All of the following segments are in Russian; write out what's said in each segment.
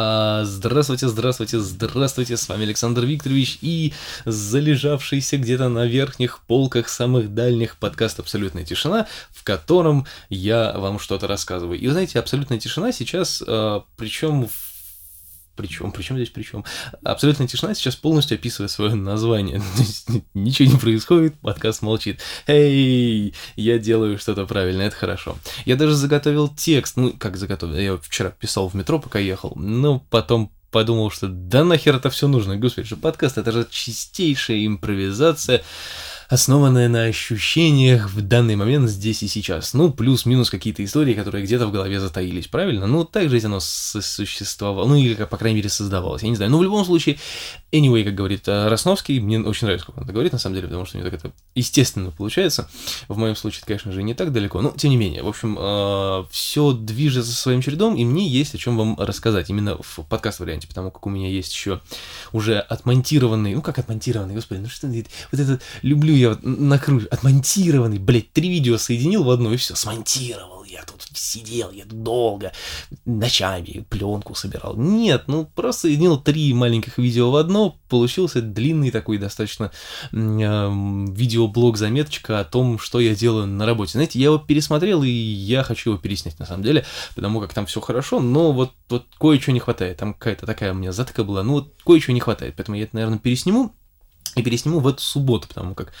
А, здравствуйте, здравствуйте, здравствуйте, с вами Александр Викторович и залежавшийся где-то на верхних полках самых дальних подкаст «Абсолютная тишина», в котором я вам что-то рассказываю. И знаете, «Абсолютная тишина» сейчас, а, причем в причем, причем здесь причем? Абсолютная тишина сейчас полностью описывает свое название. Ничего не происходит, подкаст молчит. Эй, я делаю что-то правильно, это хорошо. Я даже заготовил текст, ну, как заготовил, я вчера писал в метро, пока ехал, но потом подумал, что да нахер это все нужно, господи, что подкаст это же чистейшая импровизация, основанная на ощущениях в данный момент здесь и сейчас. Ну, плюс-минус какие-то истории, которые где-то в голове затаились, правильно? Ну, так же оно существовало, ну, или, по крайней мере, создавалось, я не знаю. Но в любом случае, anyway, как говорит э, Росновский, мне очень нравится, как он это говорит, на самом деле, потому что у него так это естественно получается. В моем случае, конечно же, не так далеко, но тем не менее. В общем, э, все движется своим чередом, и мне есть о чем вам рассказать, именно в подкаст-варианте, потому как у меня есть еще уже отмонтированный, ну, как отмонтированный, господи, ну что вот этот, люблю вот накручу, отмонтированный, блядь, три видео соединил в одно, и все, смонтировал, я тут сидел, я долго, ночами пленку собирал. Нет, ну просто соединил три маленьких видео в одно, получился длинный такой достаточно э, видеоблог заметочка о том, что я делаю на работе. Знаете, я его пересмотрел, и я хочу его переснять на самом деле, потому как там все хорошо, но вот, вот кое-что не хватает. Там какая-то такая у меня затыка была, ну вот кое-что не хватает, поэтому я это, наверное, пересниму и пересниму в эту субботу, потому как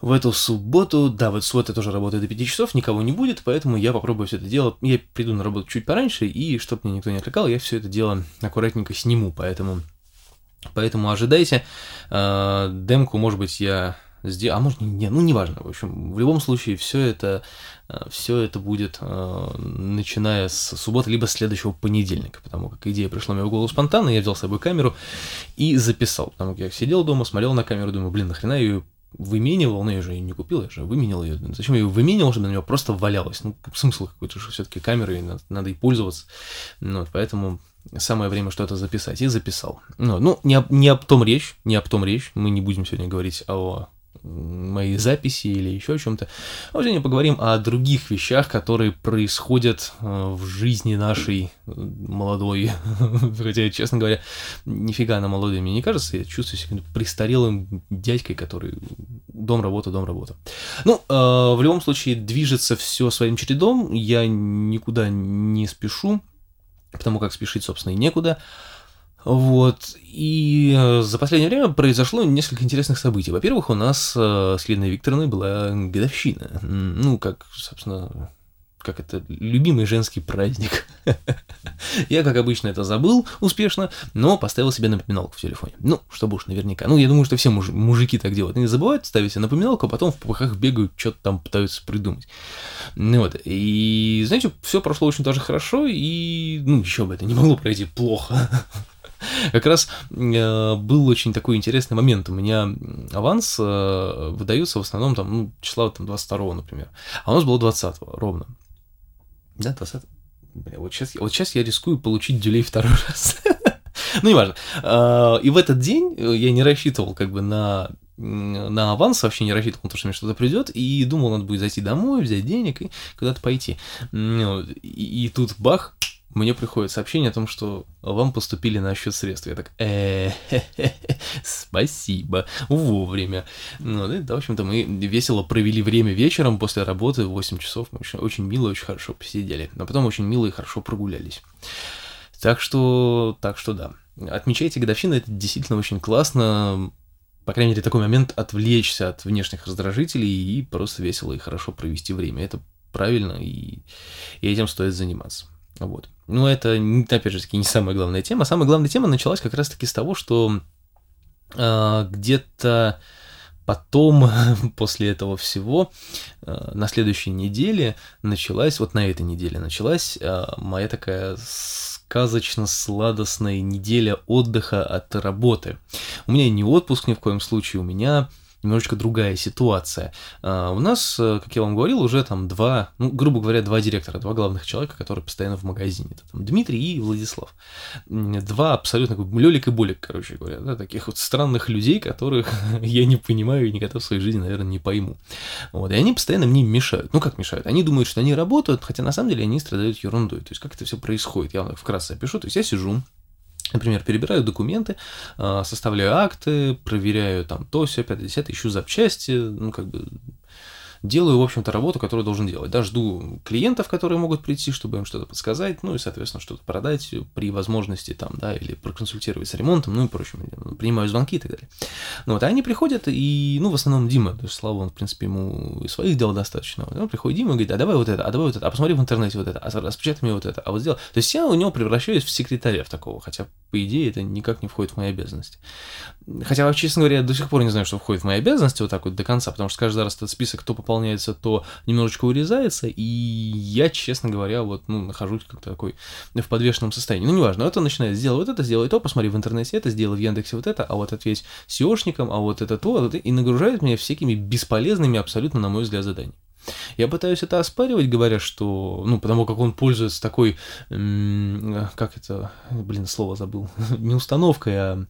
в эту субботу, да, вот суббота тоже работает до 5 часов, никого не будет, поэтому я попробую все это дело, я приду на работу чуть пораньше, и чтобы меня никто не отвлекал, я все это дело аккуратненько сниму, поэтому, поэтому ожидайте, э, демку, может быть, я а может, не, ну, неважно, в общем, в любом случае, все это, э, все это будет, э, начиная с субботы, либо следующего понедельника, потому как идея пришла мне в голову спонтанно, я взял с собой камеру и записал, потому как я сидел дома, смотрел на камеру, думаю, блин, нахрена ее выменивал, но я же ее не купил, я же выменил ее. Зачем я ее выменил, чтобы на нее просто валялась? Ну, смысл какой-то, что все-таки камерой надо, надо и пользоваться. Ну, поэтому самое время что-то записать. И записал. Ну, ну не, об, не об том речь, не об том речь. Мы не будем сегодня говорить о мои записи или еще о чем-то. А сегодня поговорим о других вещах, которые происходят э, в жизни нашей э, молодой. Хотя, честно говоря, нифига она молодой мне не кажется. Я чувствую себя престарелым дядькой, который дом, работа, дом, работа. Ну, э, в любом случае, движется все своим чередом. Я никуда не спешу, потому как спешить, собственно, и некуда. Вот. И э, за последнее время произошло несколько интересных событий. Во-первых, у нас э, с Леной Викторовной была годовщина. Ну, как, собственно, как это, любимый женский праздник. я, как обычно, это забыл успешно, но поставил себе напоминалку в телефоне. Ну, чтобы уж наверняка. Ну, я думаю, что все муж- мужики так делают. Они забывают ставить себе напоминалку, а потом в попыхах бегают, что-то там пытаются придумать. Ну вот. И, знаете, все прошло очень даже хорошо, и, ну, еще бы это не могло пройти плохо. Как раз э, был очень такой интересный момент. У меня аванс э, выдается в основном там, ну, числа там 22 например. А у нас было 20 ровно. Да, 20 Бля, вот сейчас, вот сейчас я рискую получить дюлей второй раз. ну, неважно. Э, и в этот день я не рассчитывал как бы на на аванс вообще не рассчитывал то, что мне что-то придет, и думал, надо будет зайти домой, взять денег и куда-то пойти. И, и тут бах, мне приходит сообщение о том, что вам поступили на счет средств. Я так, э спасибо, вовремя. Ну, да, в общем-то, мы весело провели время вечером после работы, 8 часов, мы очень, очень мило, очень хорошо посидели, но потом очень мило и хорошо прогулялись. Так что, так что да. Отмечайте годовщину, это действительно очень классно, по крайней мере, такой момент отвлечься от внешних раздражителей и просто весело и хорошо провести время. Это правильно, и, и этим стоит заниматься. Вот. Но это, опять же таки, не самая главная тема. Самая главная тема началась как раз-таки с того, что э, где-то потом, после этого всего, э, на следующей неделе началась, вот на этой неделе началась э, моя такая сказочно-сладостная неделя отдыха от работы. У меня не отпуск ни в коем случае, у меня немножечко другая ситуация. А, у нас, э, как я вам говорил, уже там два, ну, грубо говоря, два директора, два главных человека, которые постоянно в магазине. Это там Дмитрий и Владислав. Два абсолютно, Лёлик и Болик, короче говоря, да, таких вот странных людей, которых я не понимаю и никогда в своей жизни, наверное, не пойму. Вот, и они постоянно мне мешают. Ну, как мешают? Они думают, что они работают, хотя на самом деле они страдают ерундой. То есть, как это все происходит? Я вам вкратце опишу. То есть, я сижу, Например, перебираю документы, а, составляю акты, проверяю там то, все, 50, ищу запчасти, ну, как бы делаю, в общем-то, работу, которую должен делать. Да, жду клиентов, которые могут прийти, чтобы им что-то подсказать, ну и, соответственно, что-то продать при возможности там, да, или проконсультировать с ремонтом, ну и прочим. Принимаю звонки и так далее. Ну вот, а они приходят, и, ну, в основном Дима, то есть Слава, он, в принципе, ему и своих дел достаточно. Он приходит Дима и говорит, а давай вот это, а давай вот это, а посмотри в интернете вот это, а распечатай мне вот это, а вот сделай. То есть я у него превращаюсь в секретаря в такого, хотя, по идее, это никак не входит в мои обязанности. Хотя, честно говоря, я до сих пор не знаю, что входит в мои обязанности вот так вот до конца, потому что каждый раз этот список то пополняется, то немножечко урезается, и я, честно говоря, вот, ну, нахожусь как-то такой в подвешенном состоянии. Ну, неважно, это начинает сделай вот это, сделай то, посмотри в интернете это, сделай в Яндексе вот это, а вот ответь SEOшникам, а вот это то, а вот это, и нагружает меня всякими бесполезными абсолютно, на мой взгляд, заданиями. Я пытаюсь это оспаривать, говоря, что, ну, потому как он пользуется такой, как это, блин, слово забыл, не установкой, а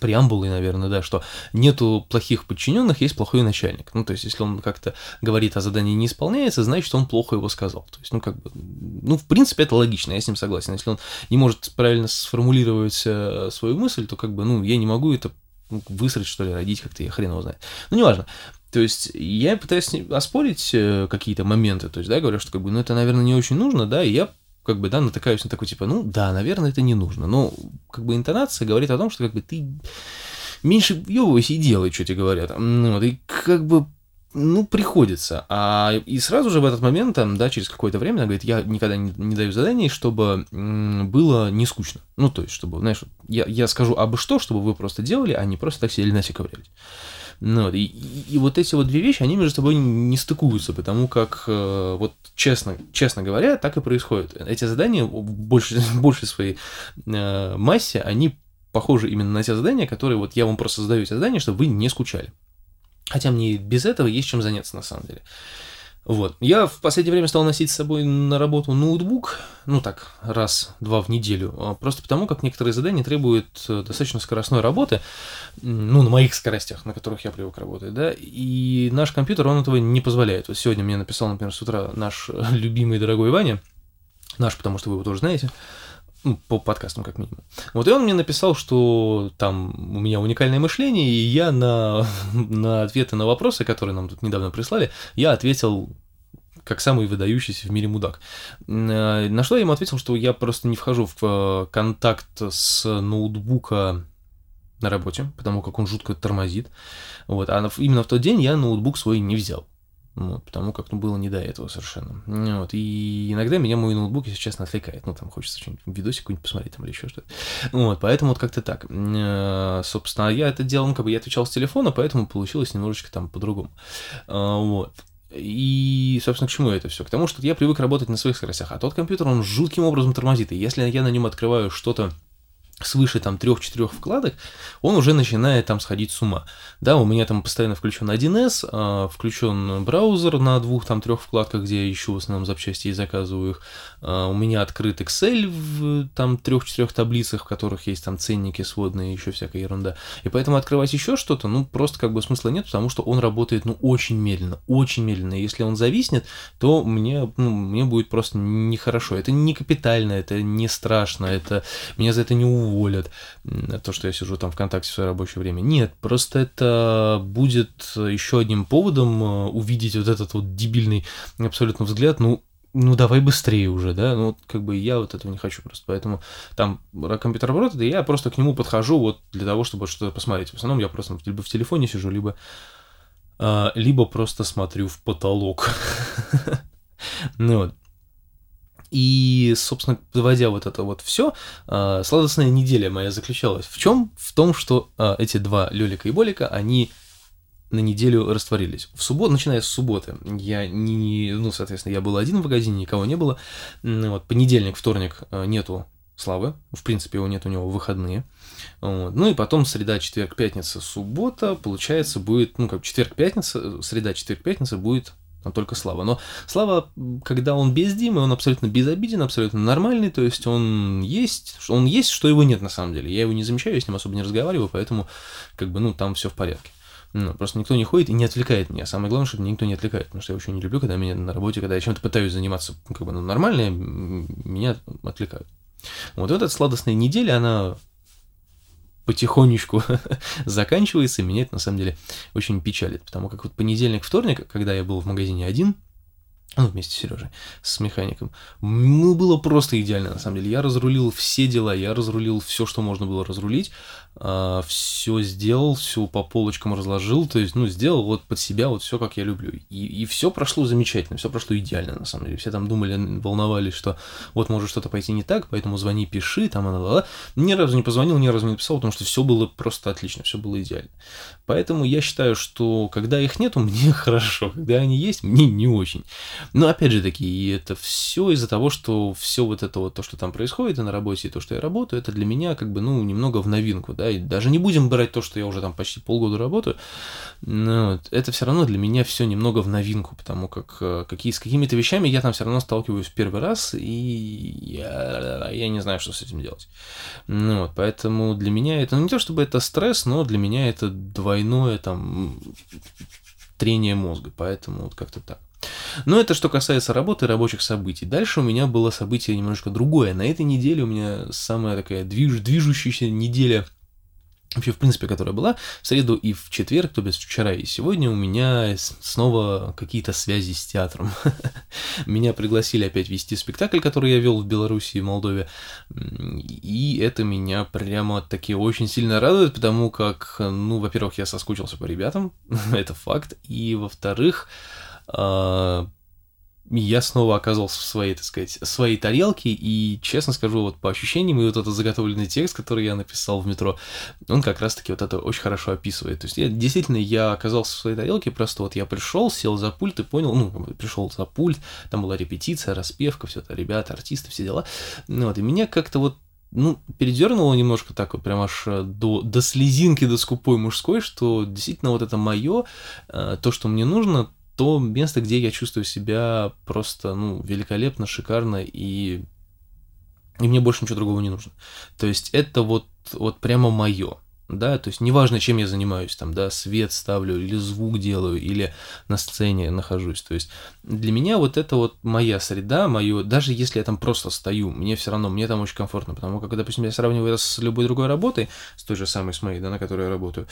преамбулой, наверное, да, что нету плохих подчиненных, есть плохой начальник. Ну, то есть, если он как-то говорит, а задание не исполняется, значит, он плохо его сказал. То есть, ну, как бы, ну, в принципе, это логично, я с ним согласен. Если он не может правильно сформулировать э, свою мысль, то, как бы, ну, я не могу это ну, высрать, что ли, родить как-то, я хрен его знает. Ну, неважно. То есть я пытаюсь оспорить э, какие-то моменты, то есть, да, говорю, что как бы, ну, это, наверное, не очень нужно, да, и я как бы, да, натыкаюсь на такой, типа, ну, да, наверное, это не нужно. Но, как бы, интонация говорит о том, что, как бы, ты меньше въебывайся и делай, что тебе говорят. Ну, вот, и, как бы, ну, приходится. А, и сразу же в этот момент, там, да, через какое-то время, она говорит, я никогда не, не даю заданий, чтобы было не скучно. Ну, то есть, чтобы, знаешь, я, я скажу абы что, чтобы вы просто делали, а не просто так сидели на ковырялись. Ну, вот, и, и, вот эти вот две вещи, они между собой не стыкуются, потому как, э, вот честно, честно говоря, так и происходит. Эти задания в большей, большей своей э, массе, они похожи именно на те задания, которые вот я вам просто задаю эти задания, чтобы вы не скучали. Хотя мне без этого есть чем заняться на самом деле. Вот. Я в последнее время стал носить с собой на работу ноутбук, ну так, раз-два в неделю, а просто потому, как некоторые задания требуют э, достаточно скоростной работы, ну, на моих скоростях, на которых я привык работать, да, и наш компьютер, он этого не позволяет. Вот сегодня мне написал, например, с утра наш любимый дорогой Ваня, наш, потому что вы его тоже знаете, ну, по подкастам как минимум. Вот и он мне написал, что там у меня уникальное мышление, и я на, на ответы на вопросы, которые нам тут недавно прислали, я ответил как самый выдающийся в мире мудак. Э, на что я ему ответил, что я просто не вхожу в э, контакт с ноутбука на работе, потому как он жутко тормозит. Вот. А именно в тот день я ноутбук свой не взял. Вот, потому как ну, было не до этого совершенно. Вот, и иногда меня мой ноутбук, если честно, отвлекает. Ну, там хочется что-нибудь, видосик какой-нибудь посмотреть там или еще что-то. Вот, поэтому вот как-то так. Э, собственно, я это делал, ну, как бы я отвечал с телефона, поэтому получилось немножечко там по-другому. А, вот. И, собственно, к чему это все? К тому, что я привык работать на своих скоростях, а тот компьютер, он жутким образом тормозит. И если я на нем открываю что-то свыше там трех-четырех вкладок, он уже начинает там сходить с ума. Да, у меня там постоянно включен 1С, а, включен браузер на двух там трех вкладках, где я ищу в основном запчасти и заказываю их. А, у меня открыт Excel в там трех-четырех таблицах, в которых есть там ценники сводные и еще всякая ерунда. И поэтому открывать еще что-то, ну просто как бы смысла нет, потому что он работает ну очень медленно, очень медленно. Если он зависнет, то мне, ну, мне будет просто нехорошо. Это не капитально, это не страшно, это меня за это не уволят, то, что я сижу там ВКонтакте в свое рабочее время. Нет, просто это будет еще одним поводом э, увидеть вот этот вот дебильный абсолютно взгляд, ну, ну давай быстрее уже, да, ну как бы я вот этого не хочу просто, поэтому там компьютер работает, и я просто к нему подхожу вот для того, чтобы что-то посмотреть. В основном я просто либо в телефоне сижу, либо, а, либо просто смотрю в потолок. Ну вот. И, собственно, доводя вот это вот все, э, сладостная неделя моя заключалась в чем? В том, что э, эти два Лёлика и Болика, они на неделю растворились. В субботу, начиная с субботы, я не, ну, соответственно, я был один в магазине, никого не было. Вот, понедельник, вторник э, нету Славы, в принципе, его нет у него выходные. Вот. Ну и потом среда, четверг, пятница, суббота, получается, будет, ну, как четверг, пятница, среда, четверг, пятница будет там только Слава. Но Слава, когда он без Димы, он абсолютно безобиден, абсолютно нормальный, то есть он есть, он есть, что его нет на самом деле. Я его не замечаю, я с ним особо не разговариваю, поэтому, как бы, ну, там все в порядке. Ну, просто никто не ходит и не отвлекает меня. Самое главное, чтобы никто не отвлекает, потому что я очень не люблю, когда меня на работе, когда я чем-то пытаюсь заниматься, как бы, ну, нормально, меня отвлекают. Вот эта сладостная неделя, она потихонечку заканчивается, и меня это на самом деле очень печалит, потому как вот понедельник, вторник, когда я был в магазине один, ну, вместе с Сережей, с механиком. Ну, было просто идеально, на самом деле. Я разрулил все дела, я разрулил все, что можно было разрулить, а, все сделал, все по полочкам разложил, то есть, ну, сделал вот под себя вот все, как я люблю. И, и все прошло замечательно, все прошло идеально, на самом деле. Все там думали, волновались, что вот может что-то пойти не так, поэтому звони, пиши, там, она, ла, Ни разу не позвонил, ни разу не написал, потому что все было просто отлично, все было идеально. Поэтому я считаю, что когда их нету, мне хорошо, когда они есть, мне не очень. Но опять же таки, это все из-за того, что все вот это вот, то, что там происходит и на работе, и то, что я работаю, это для меня как бы, ну, немного в новинку, да, и даже не будем брать то, что я уже там почти полгода работаю, но вот, это все равно для меня все немного в новинку, потому как э, какие, с какими-то вещами я там все равно сталкиваюсь в первый раз, и я, я не знаю, что с этим делать. Ну, вот, поэтому для меня это, ну, не то чтобы это стресс, но для меня это двойное там трение мозга, поэтому вот как-то так. Но это что касается работы и рабочих событий. Дальше у меня было событие немножко другое. На этой неделе у меня самая такая движ, движущаяся неделя вообще, в принципе, которая была, в среду и в четверг, то есть вчера и сегодня у меня снова какие-то связи с театром. меня пригласили опять вести спектакль, который я вел в Беларуси и Молдове, и это меня прямо таки очень сильно радует, потому как, ну, во-первых, я соскучился по ребятам, это факт, и, во-вторых, а, я снова оказался в своей, так сказать, своей тарелке, и, честно скажу, вот по ощущениям, и вот этот заготовленный текст, который я написал в метро, он как раз-таки вот это очень хорошо описывает. То есть, я, действительно, я оказался в своей тарелке, просто вот я пришел, сел за пульт и понял, ну, пришел за пульт, там была репетиция, распевка, все это, ребята, артисты, все дела. Ну, вот, и меня как-то вот ну, передернуло немножко так вот, прям аж э, до, до слезинки, до скупой мужской, что действительно вот это мое, э, то, что мне нужно, то место, где я чувствую себя просто, ну, великолепно, шикарно, и, и мне больше ничего другого не нужно. То есть это вот, вот прямо мое да, то есть неважно, чем я занимаюсь, там, да, свет ставлю, или звук делаю, или на сцене нахожусь, то есть для меня вот это вот моя среда, мое, даже если я там просто стою, мне все равно, мне там очень комфортно, потому как, допустим, я сравниваю это с любой другой работой, с той же самой, с моей, да, на которой я работаю,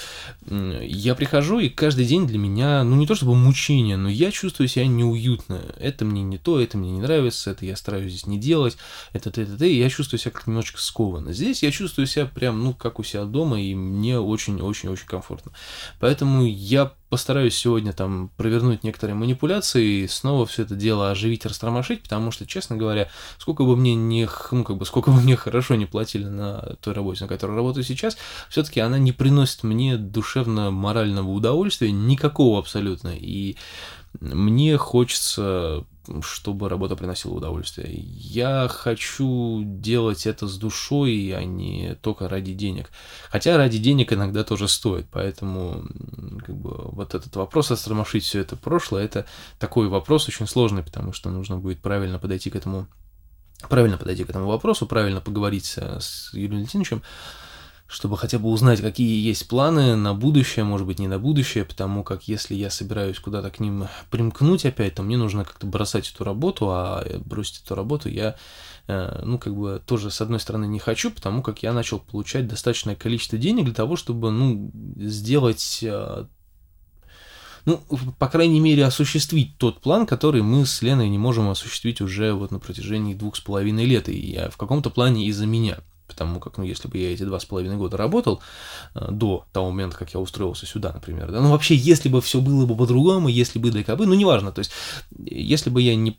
я прихожу, и каждый день для меня, ну, не то чтобы мучение, но я чувствую себя неуютно, это мне не то, это мне не нравится, это я стараюсь здесь не делать, это, это, это, и я чувствую себя как немножечко скованно. Здесь я чувствую себя прям, ну, как у себя дома, и мне очень-очень-очень комфортно. Поэтому я постараюсь сегодня там провернуть некоторые манипуляции и снова все это дело оживить, растормошить, потому что, честно говоря, сколько бы мне не, ну, как бы, сколько бы мне хорошо не платили на той работе, на которой работаю сейчас, все-таки она не приносит мне душевно-морального удовольствия никакого абсолютно. И мне хочется чтобы работа приносила удовольствие. Я хочу делать это с душой, а не только ради денег. Хотя ради денег иногда тоже стоит, поэтому как бы, вот этот вопрос остромашить все это прошлое, это такой вопрос очень сложный, потому что нужно будет правильно подойти к этому правильно подойти к этому вопросу, правильно поговорить с Юрием Леонидовичем, чтобы хотя бы узнать, какие есть планы на будущее, может быть, не на будущее, потому как если я собираюсь куда-то к ним примкнуть опять, то мне нужно как-то бросать эту работу, а бросить эту работу я, э, ну, как бы тоже, с одной стороны, не хочу, потому как я начал получать достаточное количество денег для того, чтобы, ну, сделать э, ну, по крайней мере, осуществить тот план, который мы с Леной не можем осуществить уже вот на протяжении двух с половиной лет, и в каком-то плане из-за меня потому как, ну, если бы я эти два с половиной года работал э, до того момента, как я устроился сюда, например, да, ну, вообще, если бы все было бы по-другому, если бы ДКБ, ну, неважно, то есть, если бы я не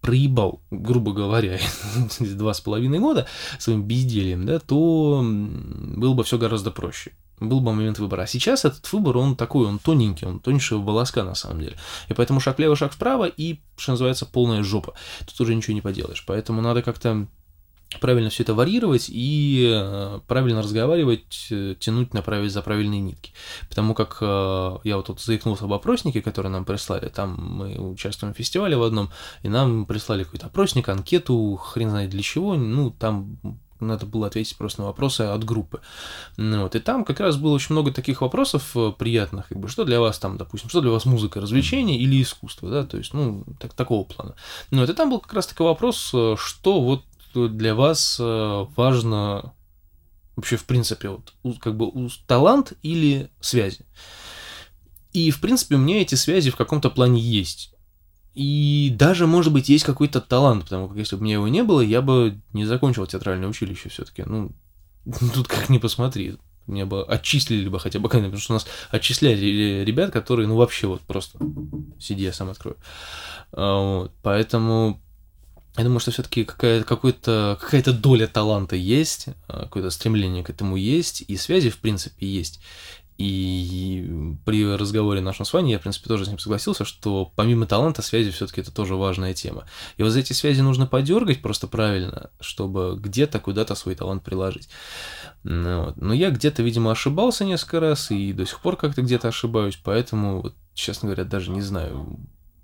проебал, грубо говоря, два с половиной года своим бездельем, да, то было бы все гораздо проще. Был бы момент выбора. А сейчас этот выбор, он такой, он тоненький, он тоньше волоска на самом деле. И поэтому шаг влево, шаг вправо, и, что называется, полная жопа. Тут уже ничего не поделаешь. Поэтому надо как-то правильно все это варьировать и э, правильно разговаривать, э, тянуть, направить за правильные нитки. Потому как э, я вот тут заикнулся об опроснике, который нам прислали, там мы участвуем в фестивале в одном, и нам прислали какой-то опросник, анкету, хрен знает для чего, ну, там надо было ответить просто на вопросы от группы. Ну, вот, и там как раз было очень много таких вопросов приятных, как бы, что для вас там, допустим, что для вас музыка, развлечение или искусство, да, то есть, ну, так, такого плана. Ну, вот, и там был как раз такой вопрос, что вот что для вас э, важно вообще, в принципе, вот, как бы талант или связи. И, в принципе, у меня эти связи в каком-то плане есть. И даже, может быть, есть какой-то талант, потому как если бы у меня его не было, я бы не закончил театральное училище все-таки. Ну, тут как ни посмотри. Меня бы отчислили бы хотя бы, потому что у нас отчисляли ребят, которые, ну, вообще вот просто сиди, я сам открою. А, вот, поэтому я думаю, что все-таки какая-то, какой-то, какая-то доля таланта есть, а, какое-то стремление к этому есть, и связи, в принципе, есть. И при разговоре нашем с вами я, в принципе, тоже с ним согласился, что помимо таланта связи все-таки это тоже важная тема. И вот за эти связи нужно подергать просто правильно, чтобы где-то куда-то свой талант приложить. Ну, вот. Но я где-то, видимо, ошибался несколько раз и до сих пор как-то где-то ошибаюсь, поэтому, вот, честно говоря, даже не знаю,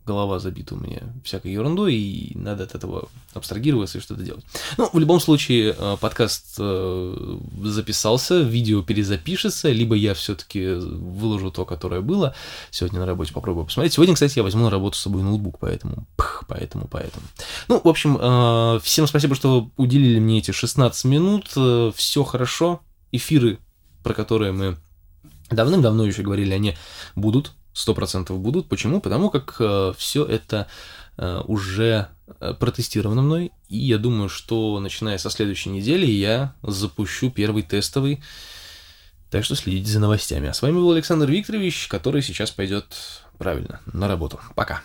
голова забита у меня всякой ерундой, и надо от этого абстрагироваться и что-то делать. Ну, в любом случае, э, подкаст э, записался, видео перезапишется, либо я все-таки выложу то, которое было. Сегодня на работе попробую посмотреть. Сегодня, кстати, я возьму на работу с собой ноутбук, поэтому, пх, поэтому, поэтому. Ну, в общем, э, всем спасибо, что уделили мне эти 16 минут. Все хорошо. Эфиры, про которые мы давным-давно еще говорили, они будут сто процентов будут. Почему? Потому как э, все это э, уже э, протестировано мной, и я думаю, что начиная со следующей недели я запущу первый тестовый. Так что следите за новостями. А с вами был Александр Викторович, который сейчас пойдет правильно на работу. Пока.